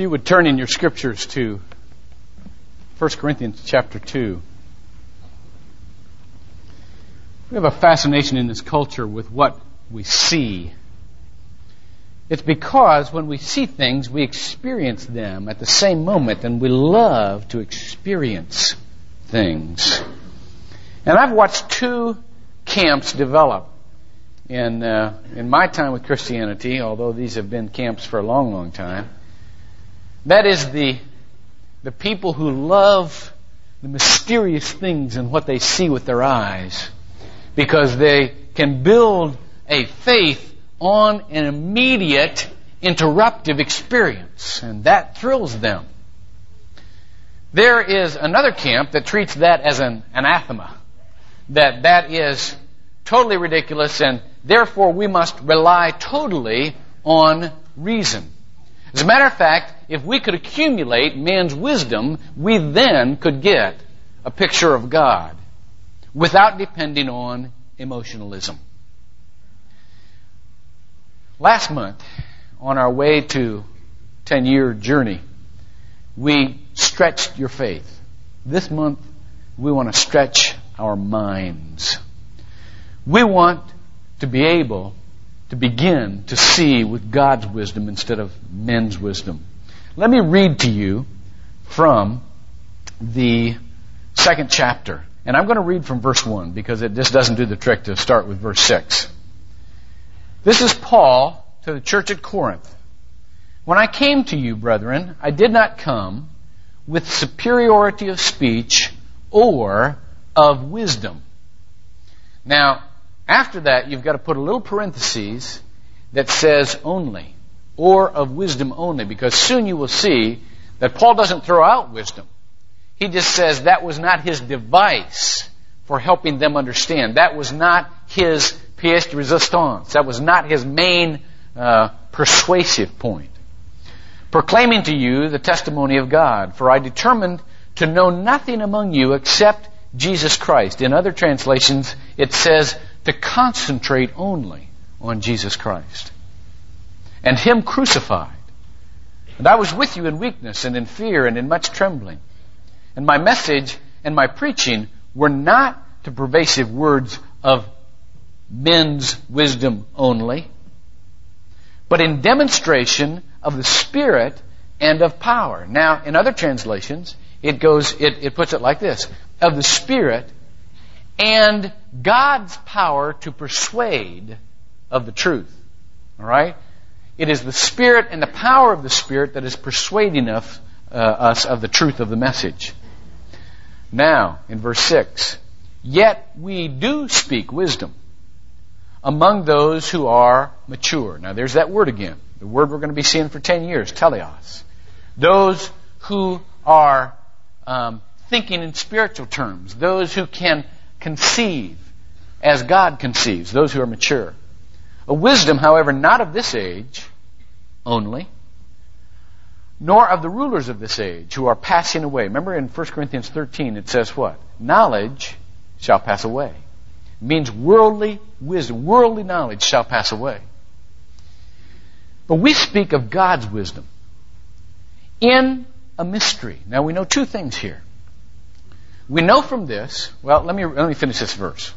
you would turn in your scriptures to 1 Corinthians chapter 2. We have a fascination in this culture with what we see. It's because when we see things, we experience them at the same moment, and we love to experience things. And I've watched two camps develop in uh, in my time with Christianity, although these have been camps for a long, long time. That is the the people who love the mysterious things and what they see with their eyes, because they can build a faith on an immediate interruptive experience, and that thrills them. There is another camp that treats that as an anathema, that that is totally ridiculous, and therefore we must rely totally on reason. As a matter of fact, if we could accumulate man's wisdom, we then could get a picture of God without depending on emotionalism. Last month, on our way to 10 year journey, we stretched your faith. This month, we want to stretch our minds. We want to be able to begin to see with God's wisdom instead of men's wisdom. Let me read to you from the second chapter. And I'm going to read from verse 1 because it just doesn't do the trick to start with verse 6. This is Paul to the church at Corinth. When I came to you, brethren, I did not come with superiority of speech or of wisdom. Now, after that, you've got to put a little parenthesis that says only, or of wisdom only, because soon you will see that Paul doesn't throw out wisdom. He just says that was not his device for helping them understand. That was not his pièce de résistance. That was not his main uh, persuasive point. Proclaiming to you the testimony of God, for I determined to know nothing among you except Jesus Christ. In other translations, it says to concentrate only on Jesus Christ and Him crucified. And I was with you in weakness and in fear and in much trembling. And my message and my preaching were not to pervasive words of men's wisdom only, but in demonstration of the Spirit and of power. Now, in other translations, it goes, it, it puts it like this of the Spirit and God's power to persuade of the truth. All right? It is the Spirit and the power of the Spirit that is persuading us, uh, us of the truth of the message. Now, in verse 6, yet we do speak wisdom among those who are mature. Now there's that word again. The word we're going to be seeing for 10 years, teleos. Those who are um, thinking in spiritual terms. Those who can conceive as God conceives. Those who are mature. A wisdom, however, not of this age only, nor of the rulers of this age who are passing away. Remember in 1 Corinthians 13 it says what? Knowledge shall pass away It means worldly wisdom. Worldly knowledge shall pass away. But we speak of God's wisdom in a mystery. Now we know two things here. We know from this, well, let me, let me finish this verse.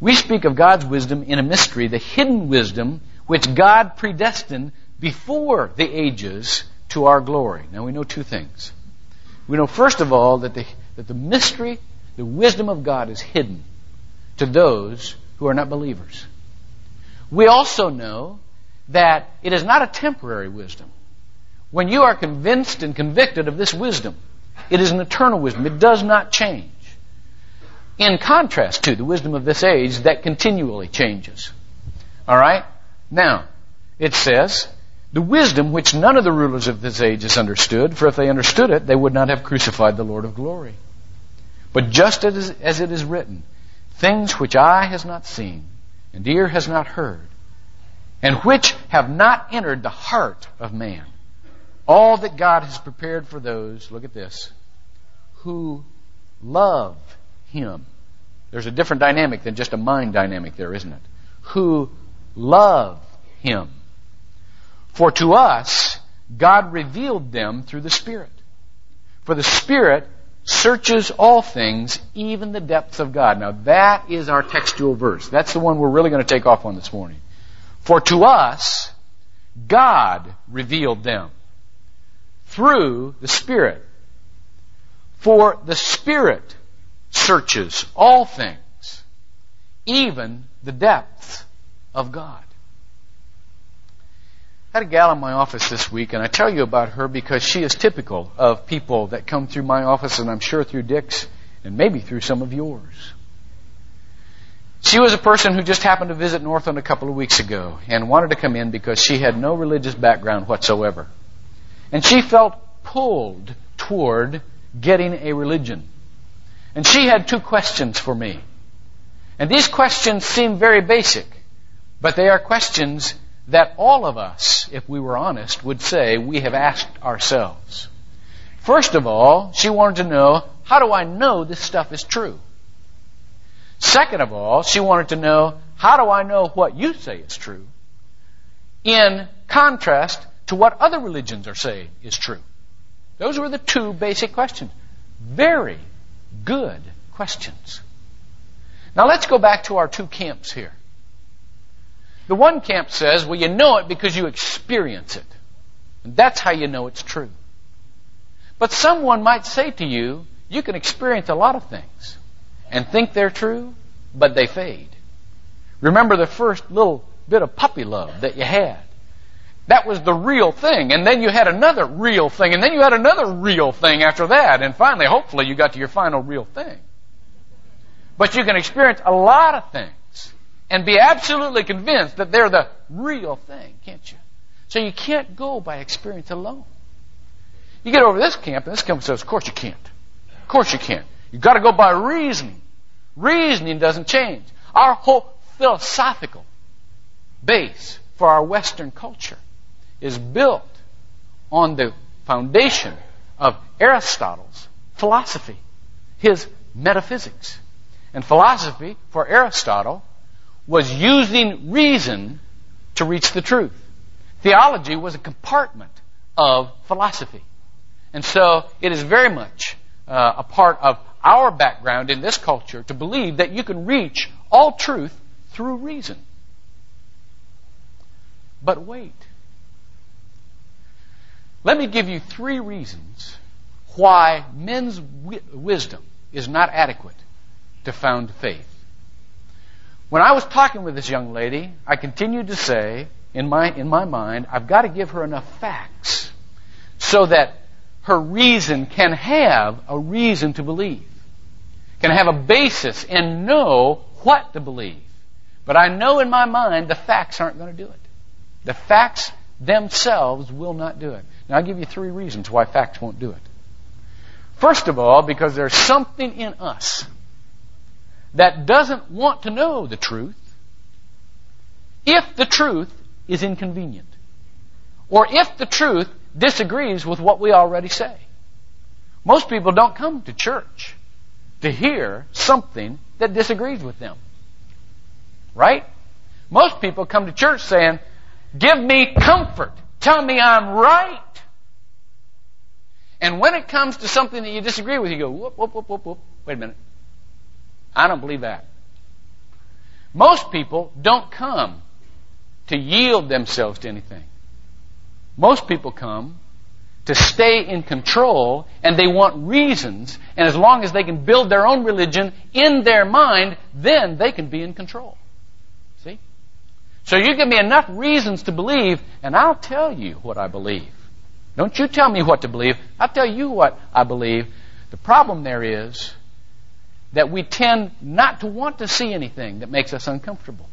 We speak of God's wisdom in a mystery, the hidden wisdom which God predestined before the ages to our glory. Now we know two things. We know first of all that the, that the mystery, the wisdom of God is hidden to those who are not believers. We also know that it is not a temporary wisdom. When you are convinced and convicted of this wisdom, it is an eternal wisdom. It does not change. In contrast to the wisdom of this age that continually changes. Alright? Now, it says, the wisdom which none of the rulers of this age has understood, for if they understood it, they would not have crucified the Lord of glory. But just as, as it is written, things which eye has not seen and ear has not heard, and which have not entered the heart of man. All that God has prepared for those, look at this, who love Him. There's a different dynamic than just a mind dynamic there, isn't it? Who love Him. For to us, God revealed them through the Spirit. For the Spirit searches all things, even the depths of God. Now that is our textual verse. That's the one we're really going to take off on this morning. For to us, God revealed them through the Spirit. For the Spirit searches all things, even the depths of God. I had a gal in my office this week, and I tell you about her because she is typical of people that come through my office, and I'm sure through Dick's, and maybe through some of yours. She was a person who just happened to visit Northland a couple of weeks ago and wanted to come in because she had no religious background whatsoever. And she felt pulled toward getting a religion. And she had two questions for me. And these questions seem very basic, but they are questions that all of us, if we were honest, would say we have asked ourselves. First of all, she wanted to know, how do I know this stuff is true? Second of all, she wanted to know, how do I know what you say is true? In contrast to what other religions are saying is true. Those were the two basic questions. Very good questions. Now let's go back to our two camps here. The one camp says, well, you know it because you experience it. And that's how you know it's true. But someone might say to you, you can experience a lot of things and think they're true, but they fade. Remember the first little bit of puppy love that you had. That was the real thing. And then you had another real thing. And then you had another real thing after that. And finally, hopefully, you got to your final real thing. But you can experience a lot of things and be absolutely convinced that they're the real thing, can't you? So you can't go by experience alone. You get over this camp, and this camp says, of course you can't. Of course you can't. You've got to go by reasoning. Reasoning doesn't change. Our whole philosophical base for our Western culture is built on the foundation of Aristotle's philosophy, his metaphysics. And philosophy, for Aristotle, was using reason to reach the truth. Theology was a compartment of philosophy. And so it is very much uh, a part of our background in this culture to believe that you can reach all truth through reason. But wait. Let me give you three reasons why men's wi- wisdom is not adequate to found faith. When I was talking with this young lady, I continued to say, in my, in my mind, I've got to give her enough facts so that her reason can have a reason to believe, can have a basis and know what to believe. But I know in my mind the facts aren't going to do it. The facts themselves will not do it. I'll give you three reasons why facts won't do it. First of all, because there's something in us that doesn't want to know the truth if the truth is inconvenient. Or if the truth disagrees with what we already say. Most people don't come to church to hear something that disagrees with them. Right? Most people come to church saying, give me comfort. Tell me I'm right. And when it comes to something that you disagree with, you go, whoop, whoop, whoop, whoop, whoop. Wait a minute. I don't believe that. Most people don't come to yield themselves to anything. Most people come to stay in control and they want reasons and as long as they can build their own religion in their mind, then they can be in control. See? So you give me enough reasons to believe and I'll tell you what I believe. Don't you tell me what to believe. I'll tell you what I believe. The problem there is that we tend not to want to see anything that makes us uncomfortable.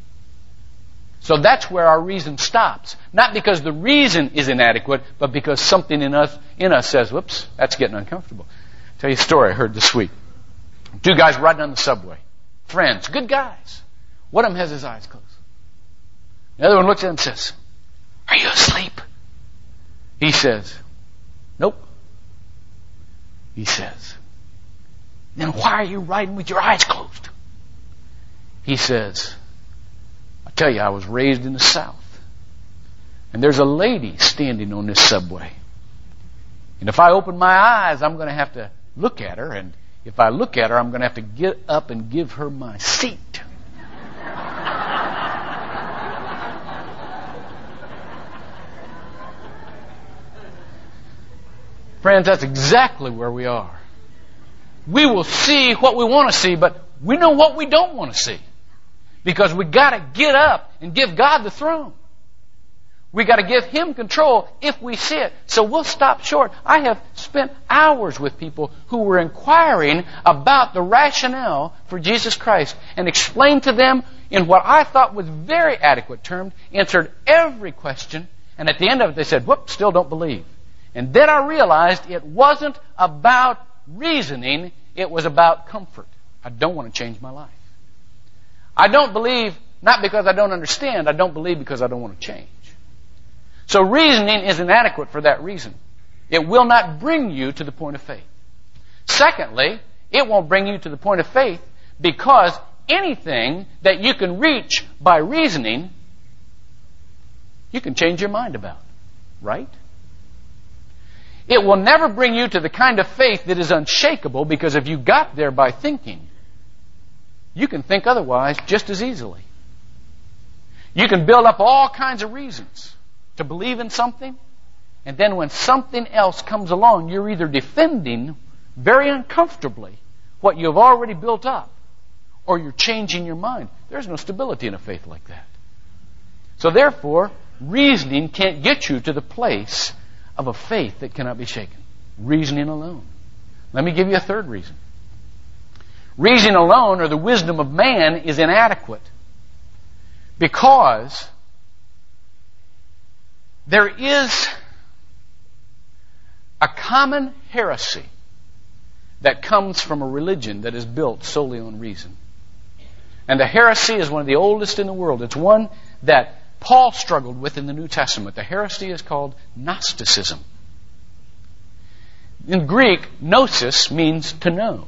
So that's where our reason stops. Not because the reason is inadequate, but because something in us, in us says, whoops, that's getting uncomfortable. I'll tell you a story I heard this week. Two guys riding on the subway. Friends, good guys. One of them has his eyes closed. The other one looks at him and says, Are you asleep? He says, Nope. He says, then why are you riding with your eyes closed? He says, I tell you, I was raised in the South. and there's a lady standing on this subway. And if I open my eyes, I'm going to have to look at her, and if I look at her, I'm going to have to get up and give her my seat. Friends, that's exactly where we are. We will see what we want to see, but we know what we don't want to see. Because we gotta get up and give God the throne. We gotta give Him control if we see it. So we'll stop short. I have spent hours with people who were inquiring about the rationale for Jesus Christ and explained to them in what I thought was very adequate terms, answered every question, and at the end of it they said, whoop, still don't believe. And then I realized it wasn't about reasoning, it was about comfort. I don't want to change my life. I don't believe, not because I don't understand, I don't believe because I don't want to change. So reasoning is inadequate for that reason. It will not bring you to the point of faith. Secondly, it won't bring you to the point of faith because anything that you can reach by reasoning, you can change your mind about. Right? It will never bring you to the kind of faith that is unshakable because if you got there by thinking, you can think otherwise just as easily. You can build up all kinds of reasons to believe in something, and then when something else comes along, you're either defending very uncomfortably what you have already built up, or you're changing your mind. There's no stability in a faith like that. So therefore, reasoning can't get you to the place of a faith that cannot be shaken. Reasoning alone. Let me give you a third reason. Reason alone, or the wisdom of man, is inadequate because there is a common heresy that comes from a religion that is built solely on reason. And the heresy is one of the oldest in the world. It's one that Paul struggled with in the New Testament. The heresy is called Gnosticism. In Greek, gnosis means to know.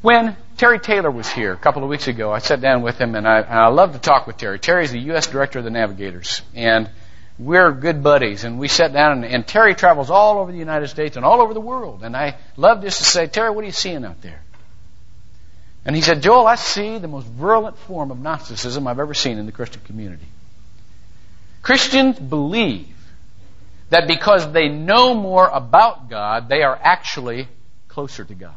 When Terry Taylor was here a couple of weeks ago, I sat down with him and I, and I love to talk with Terry. Terry's the U.S. Director of the Navigators. And we're good buddies. And we sat down and, and Terry travels all over the United States and all over the world. And I love just to say, Terry, what are you seeing out there? And he said, Joel, I see the most virulent form of Gnosticism I've ever seen in the Christian community. Christians believe that because they know more about God, they are actually closer to God.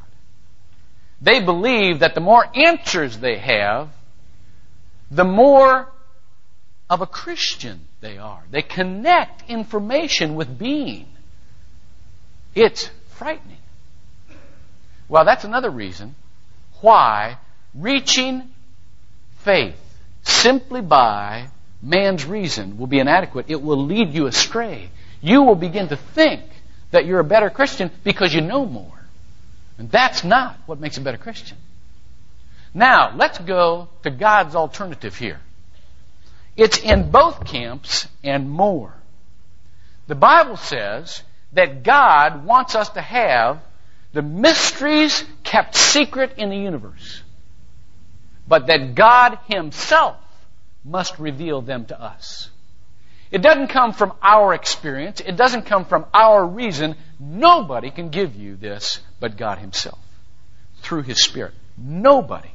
They believe that the more answers they have, the more of a Christian they are. They connect information with being. It's frightening. Well, that's another reason why reaching faith simply by man's reason will be inadequate. It will lead you astray. You will begin to think that you're a better Christian because you know more. And that's not what makes a better Christian. Now, let's go to God's alternative here. It's in both camps and more. The Bible says that God wants us to have the mysteries kept secret in the universe, but that God Himself must reveal them to us. It doesn't come from our experience. It doesn't come from our reason. Nobody can give you this but God Himself through His Spirit. Nobody.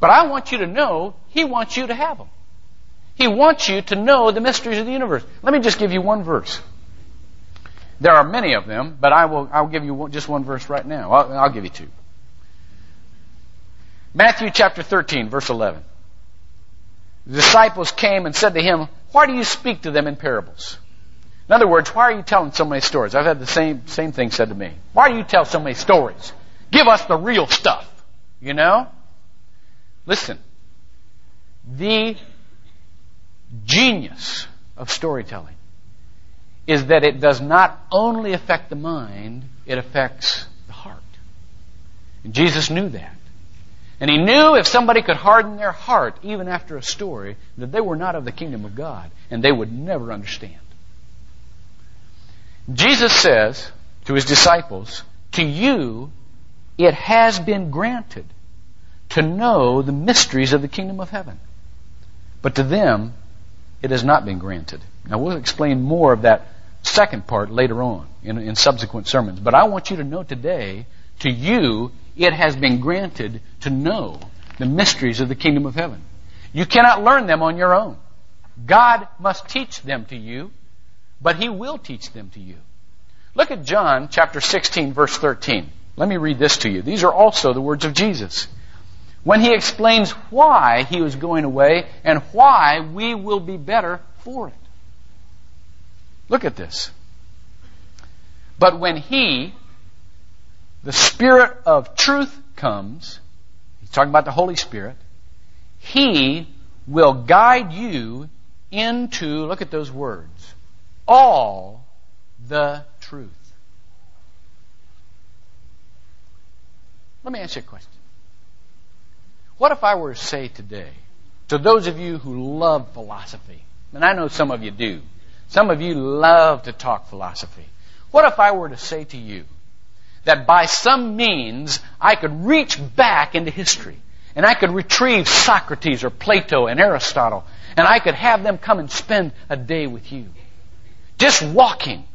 But I want you to know He wants you to have them. He wants you to know the mysteries of the universe. Let me just give you one verse. There are many of them, but I will, I'll give you just one verse right now. I'll, I'll give you two. Matthew chapter 13, verse 11. The disciples came and said to him, Why do you speak to them in parables? In other words, why are you telling so many stories? I've had the same, same thing said to me. Why do you tell so many stories? Give us the real stuff. You know? Listen. The genius of storytelling is that it does not only affect the mind, it affects the heart. And Jesus knew that. And he knew if somebody could harden their heart, even after a story, that they were not of the kingdom of God, and they would never understand. Jesus says to his disciples, To you it has been granted to know the mysteries of the kingdom of heaven. But to them it has not been granted. Now, we'll explain more of that second part later on in, in subsequent sermons. But I want you to know today, to you, it has been granted to know the mysteries of the kingdom of heaven. You cannot learn them on your own. God must teach them to you, but He will teach them to you. Look at John chapter 16 verse 13. Let me read this to you. These are also the words of Jesus. When He explains why He was going away and why we will be better for it. Look at this. But when He, the Spirit of truth comes, He's talking about the Holy Spirit, He will guide you into, look at those words, all the truth. Let me ask you a question. What if I were to say today, to those of you who love philosophy, and I know some of you do, some of you love to talk philosophy. What if I were to say to you that by some means I could reach back into history and I could retrieve Socrates or Plato and Aristotle and I could have them come and spend a day with you. Just walking,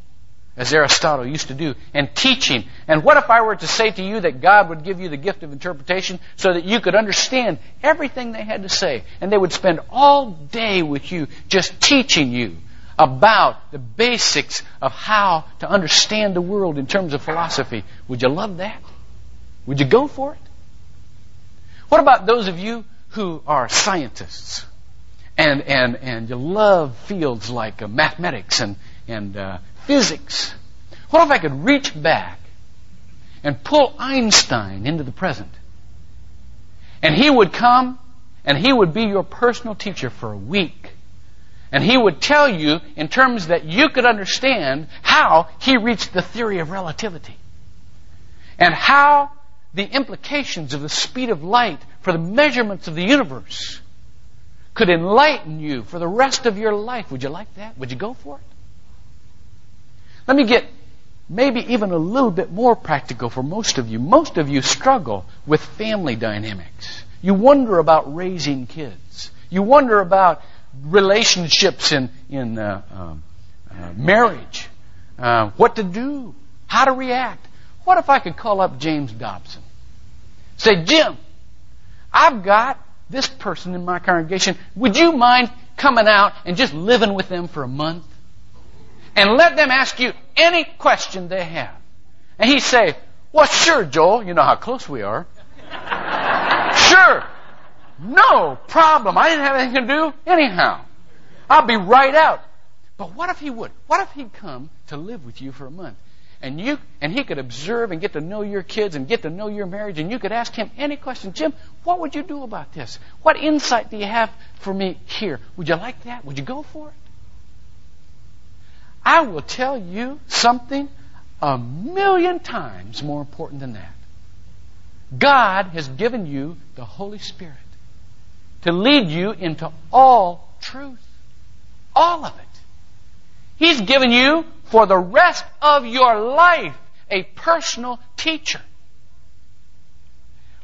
as Aristotle used to do, and teaching. And what if I were to say to you that God would give you the gift of interpretation so that you could understand everything they had to say? And they would spend all day with you just teaching you about the basics of how to understand the world in terms of philosophy. Would you love that? Would you go for it? What about those of you who are scientists? and and and you love fields like uh, mathematics and and uh, physics. What if I could reach back and pull Einstein into the present, and he would come and he would be your personal teacher for a week. And he would tell you in terms that you could understand how he reached the theory of relativity. And how the implications of the speed of light for the measurements of the universe could enlighten you for the rest of your life. Would you like that? Would you go for it? Let me get maybe even a little bit more practical for most of you. Most of you struggle with family dynamics. You wonder about raising kids. You wonder about relationships in, in uh, um, uh, marriage. Uh, what to do. How to react. What if I could call up James Dobson? Say, Jim, I've got this person in my congregation, would you mind coming out and just living with them for a month? And let them ask you any question they have. And he'd say, well, sure, Joel. You know how close we are. sure. No problem. I didn't have anything to do anyhow. I'll be right out. But what if he would? What if he'd come to live with you for a month? and you and he could observe and get to know your kids and get to know your marriage and you could ask him any question jim what would you do about this what insight do you have for me here would you like that would you go for it i will tell you something a million times more important than that god has given you the holy spirit to lead you into all truth all of it He's given you for the rest of your life a personal teacher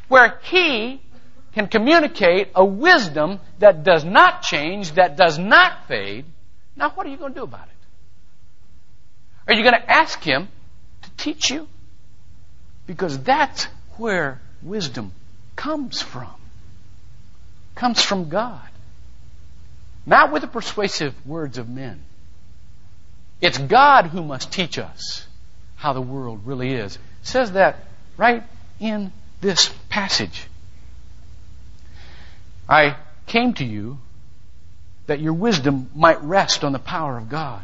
where he can communicate a wisdom that does not change, that does not fade. Now, what are you going to do about it? Are you going to ask him to teach you? Because that's where wisdom comes from. Comes from God. Not with the persuasive words of men. It's God who must teach us how the world really is. It says that right in this passage. I came to you that your wisdom might rest on the power of God.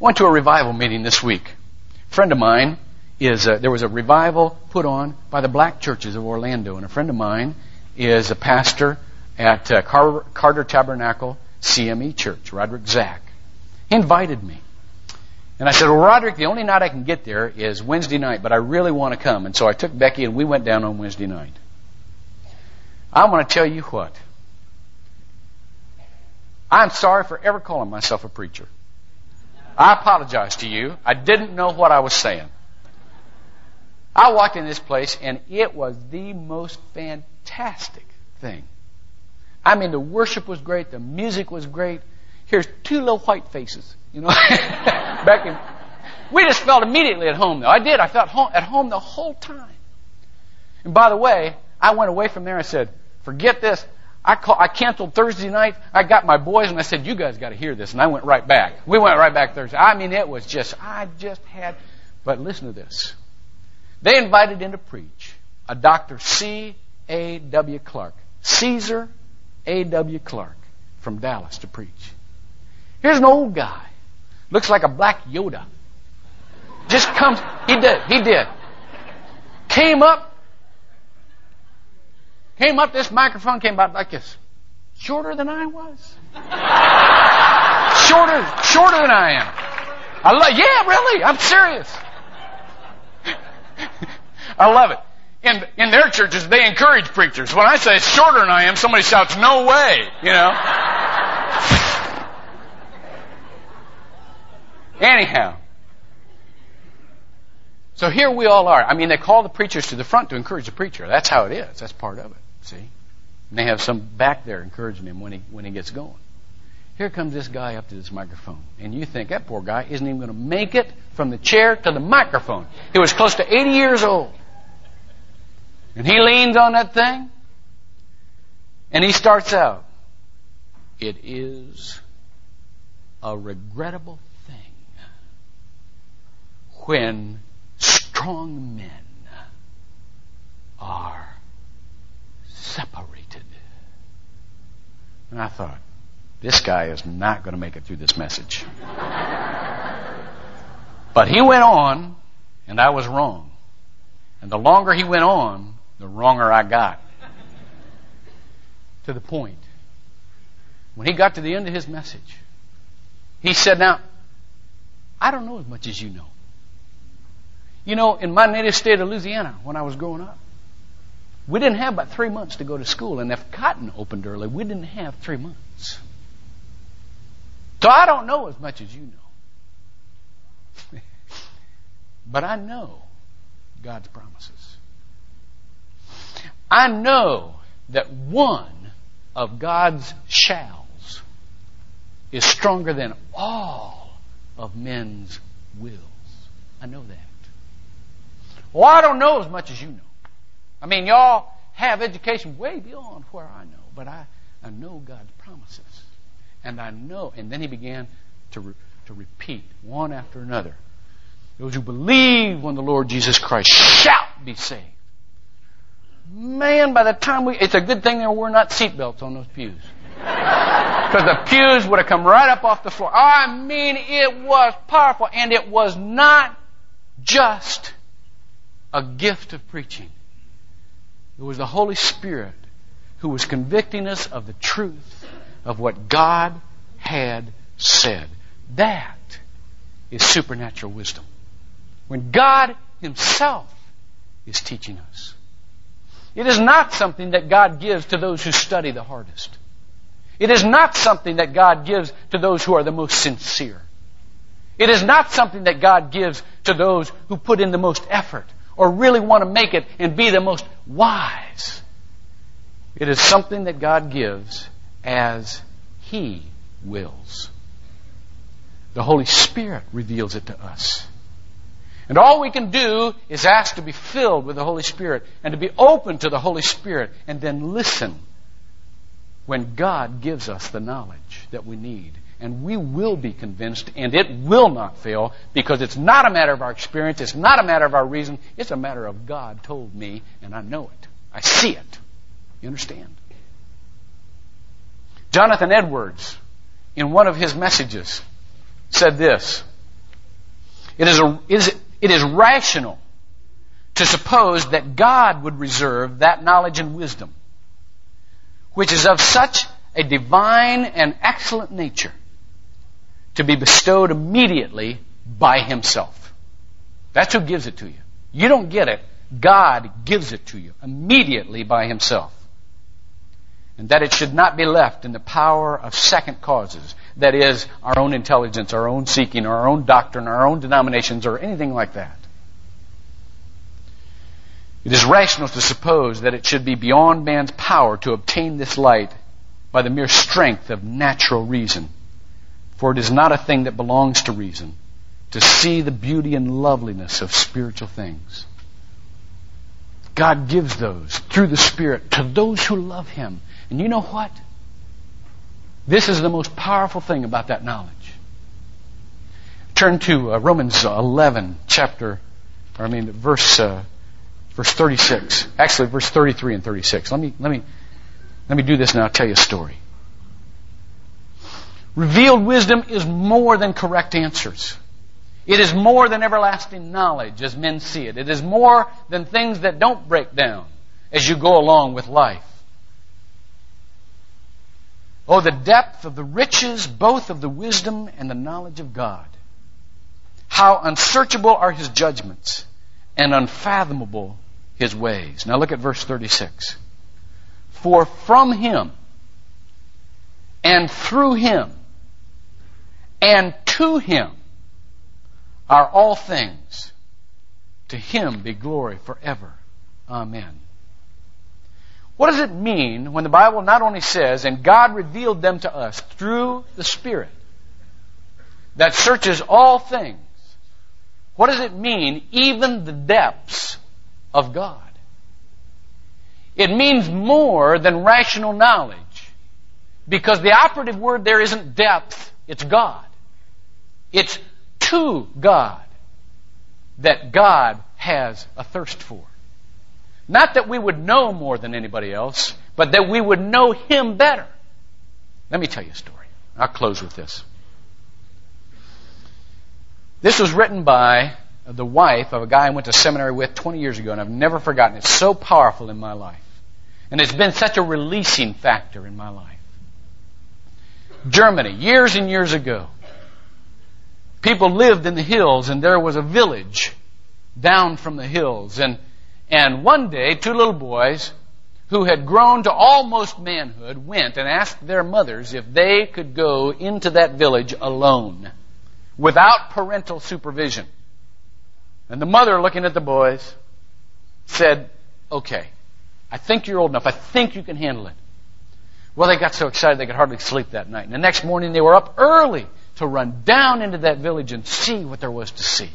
Went to a revival meeting this week. A friend of mine is, a, there was a revival put on by the black churches of Orlando, and a friend of mine is a pastor at uh, Car- Carter Tabernacle CME Church, Roderick Zack. He invited me. And I said, Well, Roderick, the only night I can get there is Wednesday night, but I really want to come. And so I took Becky and we went down on Wednesday night. I want to tell you what. I'm sorry for ever calling myself a preacher. I apologize to you. I didn't know what I was saying. I walked in this place and it was the most fantastic thing. I mean, the worship was great, the music was great. Here's two little white faces, you know, back in. We just felt immediately at home, though. I did. I felt home, at home the whole time. And by the way, I went away from there and said, forget this. I, call, I canceled Thursday night. I got my boys and I said, you guys got to hear this. And I went right back. We went right back Thursday. I mean, it was just, I just had, but listen to this. They invited in to preach a Dr. C. A. W. Clark, Caesar A. W. Clark from Dallas to preach. Here's an old guy. Looks like a black Yoda. Just comes, he did, he did. Came up, Came up, this microphone came about like this. Shorter than I was. shorter, shorter than I am. I love, yeah, really, I'm serious. I love it. In, in their churches, they encourage preachers. When I say shorter than I am, somebody shouts, no way, you know. Anyhow. So here we all are. I mean, they call the preachers to the front to encourage the preacher. That's how it is. That's part of it. See? And they have some back there encouraging him when he, when he gets going. Here comes this guy up to this microphone. And you think that poor guy isn't even going to make it from the chair to the microphone. He was close to 80 years old. And he leans on that thing. And he starts out. It is a regrettable thing when strong men are separated. And I thought, this guy is not going to make it through this message. but he went on, and I was wrong. And the longer he went on, the wronger I got. to the point. When he got to the end of his message, he said, Now, I don't know as much as you know. You know, in my native state of Louisiana, when I was growing up, we didn't have but three months to go to school, and if cotton opened early, we didn't have three months. So I don't know as much as you know. but I know God's promises. I know that one of God's shalls is stronger than all of men's wills. I know that. Well, I don't know as much as you know. I mean, y'all have education way beyond where I know, but I, I know God's promises. And I know, and then he began to, re, to repeat one after another. Those who believe on the Lord Jesus Christ shall be saved. Man, by the time we, it's a good thing there were not seatbelts on those pews. Because the pews would have come right up off the floor. I mean, it was powerful, and it was not just a gift of preaching. It was the Holy Spirit who was convicting us of the truth of what God had said. That is supernatural wisdom. When God Himself is teaching us. It is not something that God gives to those who study the hardest. It is not something that God gives to those who are the most sincere. It is not something that God gives to those who put in the most effort or really want to make it and be the most wise. It is something that God gives as He wills. The Holy Spirit reveals it to us. And all we can do is ask to be filled with the Holy Spirit and to be open to the Holy Spirit and then listen when God gives us the knowledge that we need and we will be convinced, and it will not fail because it's not a matter of our experience, it's not a matter of our reason, it's a matter of God told me, and I know it. I see it. You understand? Jonathan Edwards, in one of his messages, said this It is, a, it is, it is rational to suppose that God would reserve that knowledge and wisdom, which is of such a divine and excellent nature to be bestowed immediately by Himself. That's who gives it to you. You don't get it. God gives it to you immediately by Himself. And that it should not be left in the power of second causes. That is, our own intelligence, our own seeking, our own doctrine, our own denominations, or anything like that. It is rational to suppose that it should be beyond man's power to obtain this light by the mere strength of natural reason. For it is not a thing that belongs to reason to see the beauty and loveliness of spiritual things. God gives those through the Spirit to those who love Him. And you know what? This is the most powerful thing about that knowledge. Turn to uh, Romans 11, chapter, I mean, verse, uh, verse 36. Actually, verse 33 and 36. Let me, let me, let me do this and I'll tell you a story. Revealed wisdom is more than correct answers. It is more than everlasting knowledge as men see it. It is more than things that don't break down as you go along with life. Oh, the depth of the riches both of the wisdom and the knowledge of God. How unsearchable are his judgments and unfathomable his ways. Now look at verse 36. For from him and through him and to him are all things. To him be glory forever. Amen. What does it mean when the Bible not only says, and God revealed them to us through the Spirit that searches all things? What does it mean, even the depths of God? It means more than rational knowledge because the operative word there isn't depth, it's God. It's to God that God has a thirst for. Not that we would know more than anybody else, but that we would know Him better. Let me tell you a story. I'll close with this. This was written by the wife of a guy I went to seminary with 20 years ago, and I've never forgotten it. It's so powerful in my life. And it's been such a releasing factor in my life. Germany, years and years ago, people lived in the hills and there was a village down from the hills. And and one day two little boys who had grown to almost manhood went and asked their mothers if they could go into that village alone without parental supervision. And the mother looking at the boys said okay i think you're old enough. I think you can handle it. Well they got so excited they could hardly sleep that night. And the next morning they were up early to run down into that village and see what there was to see.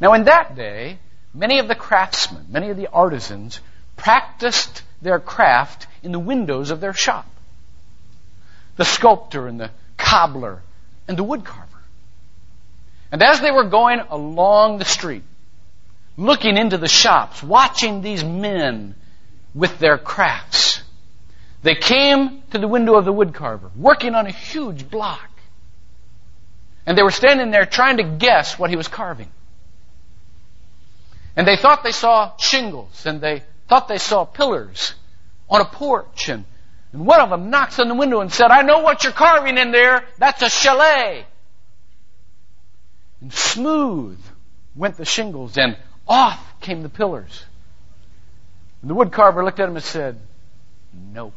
Now, in that day, many of the craftsmen, many of the artisans, practiced their craft in the windows of their shop. The sculptor and the cobbler and the woodcarver. And as they were going along the street, looking into the shops, watching these men with their crafts, they came to the window of the woodcarver, working on a huge block. And they were standing there trying to guess what he was carving. And they thought they saw shingles and they thought they saw pillars on a porch and, and one of them knocks on the window and said, I know what you're carving in there. That's a chalet. And smooth went the shingles and off came the pillars. And the woodcarver looked at him and said, Nope.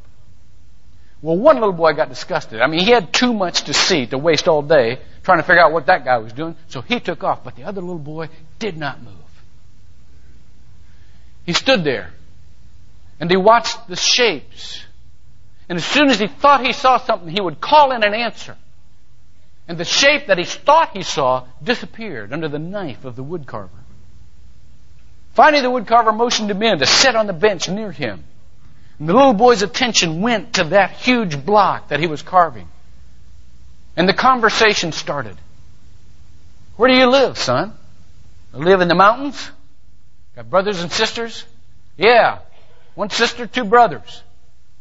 Well, one little boy got disgusted. I mean, he had too much to see to waste all day trying to figure out what that guy was doing, so he took off. But the other little boy did not move. He stood there and he watched the shapes. And as soon as he thought he saw something, he would call in an answer. And the shape that he thought he saw disappeared under the knife of the woodcarver. Finally, the woodcarver motioned him in to sit on the bench near him. And the little boy's attention went to that huge block that he was carving. And the conversation started. Where do you live, son? I live in the mountains. Got brothers and sisters? Yeah. One sister, two brothers.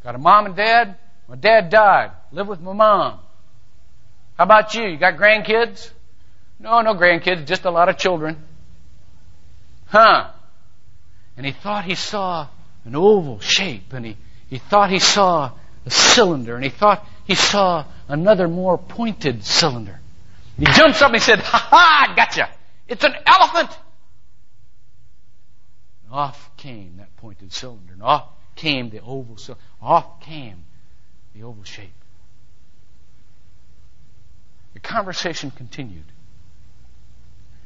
Got a mom and dad? My dad died. Live with my mom. How about you? You got grandkids? No, no grandkids, just a lot of children. Huh. And he thought he saw an oval shape, and he, he thought he saw a cylinder, and he thought he saw another more pointed cylinder. He jumps up and he said, Ha ha, gotcha! It's an elephant! And off came that pointed cylinder, and off came the oval cylinder, off came the oval shape. The conversation continued.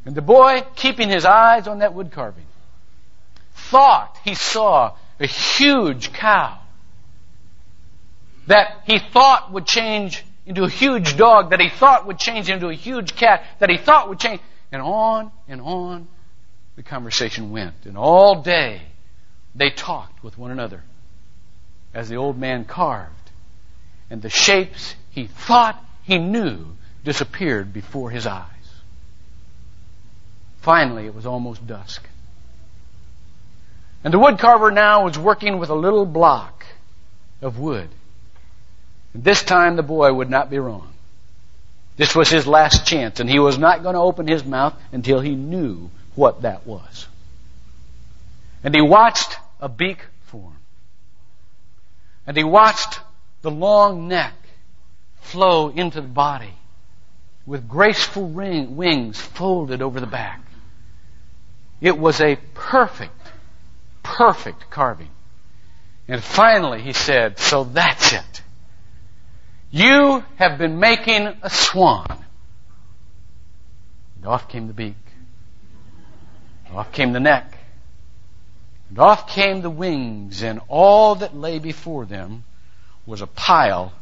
And the boy, keeping his eyes on that wood carving, thought he saw a huge cow. That he thought would change into a huge dog, that he thought would change into a huge cat, that he thought would change, and on and on the conversation went. And all day they talked with one another as the old man carved. And the shapes he thought he knew disappeared before his eyes. Finally, it was almost dusk. And the woodcarver now was working with a little block of wood. This time the boy would not be wrong. This was his last chance, and he was not going to open his mouth until he knew what that was. And he watched a beak form. And he watched the long neck flow into the body with graceful ring, wings folded over the back. It was a perfect, perfect carving. And finally he said, so that's it. You have been making a swan. And off came the beak. And Off came the neck. And off came the wings, and all that lay before them was a pile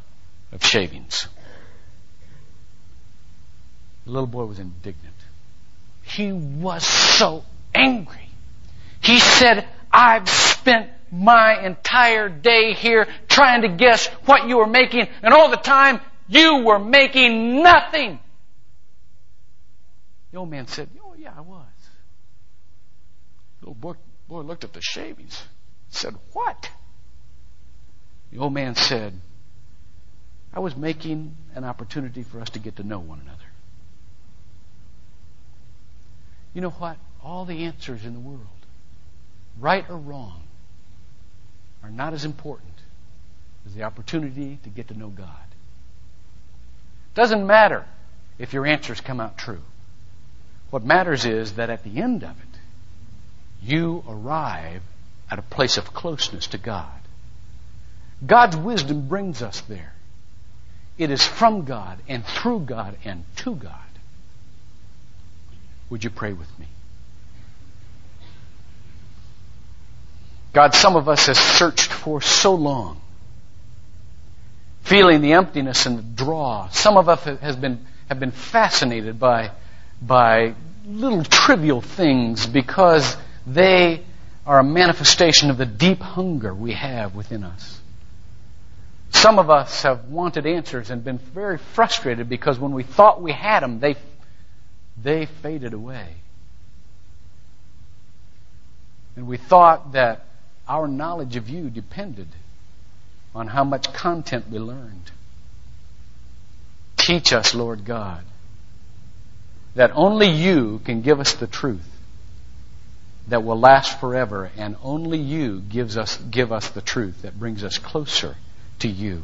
of shavings. The little boy was indignant. He was so angry. He said, I've spent my entire day here trying to guess what you were making, and all the time you were making nothing. The old man said, Oh, yeah, I was. The little boy, boy looked at the shavings, said, What? The old man said, I was making an opportunity for us to get to know one another. You know what? All the answers in the world, right or wrong, are not as important as the opportunity to get to know God. Doesn't matter if your answers come out true. What matters is that at the end of it, you arrive at a place of closeness to God. God's wisdom brings us there. It is from God and through God and to God. Would you pray with me? God, some of us have searched for so long, feeling the emptiness and the draw. Some of us has been, have been fascinated by, by little trivial things because they are a manifestation of the deep hunger we have within us. Some of us have wanted answers and been very frustrated because when we thought we had them, they, they faded away. And we thought that our knowledge of you depended on how much content we learned. Teach us, Lord God, that only you can give us the truth that will last forever, and only you gives us, give us the truth that brings us closer to you.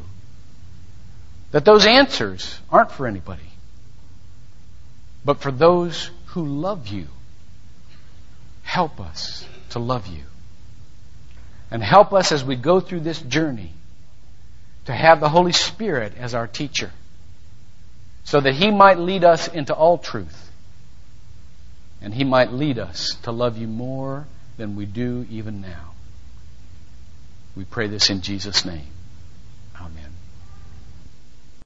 That those answers aren't for anybody, but for those who love you. Help us to love you. And help us as we go through this journey to have the Holy Spirit as our teacher so that He might lead us into all truth and He might lead us to love you more than we do even now. We pray this in Jesus' name.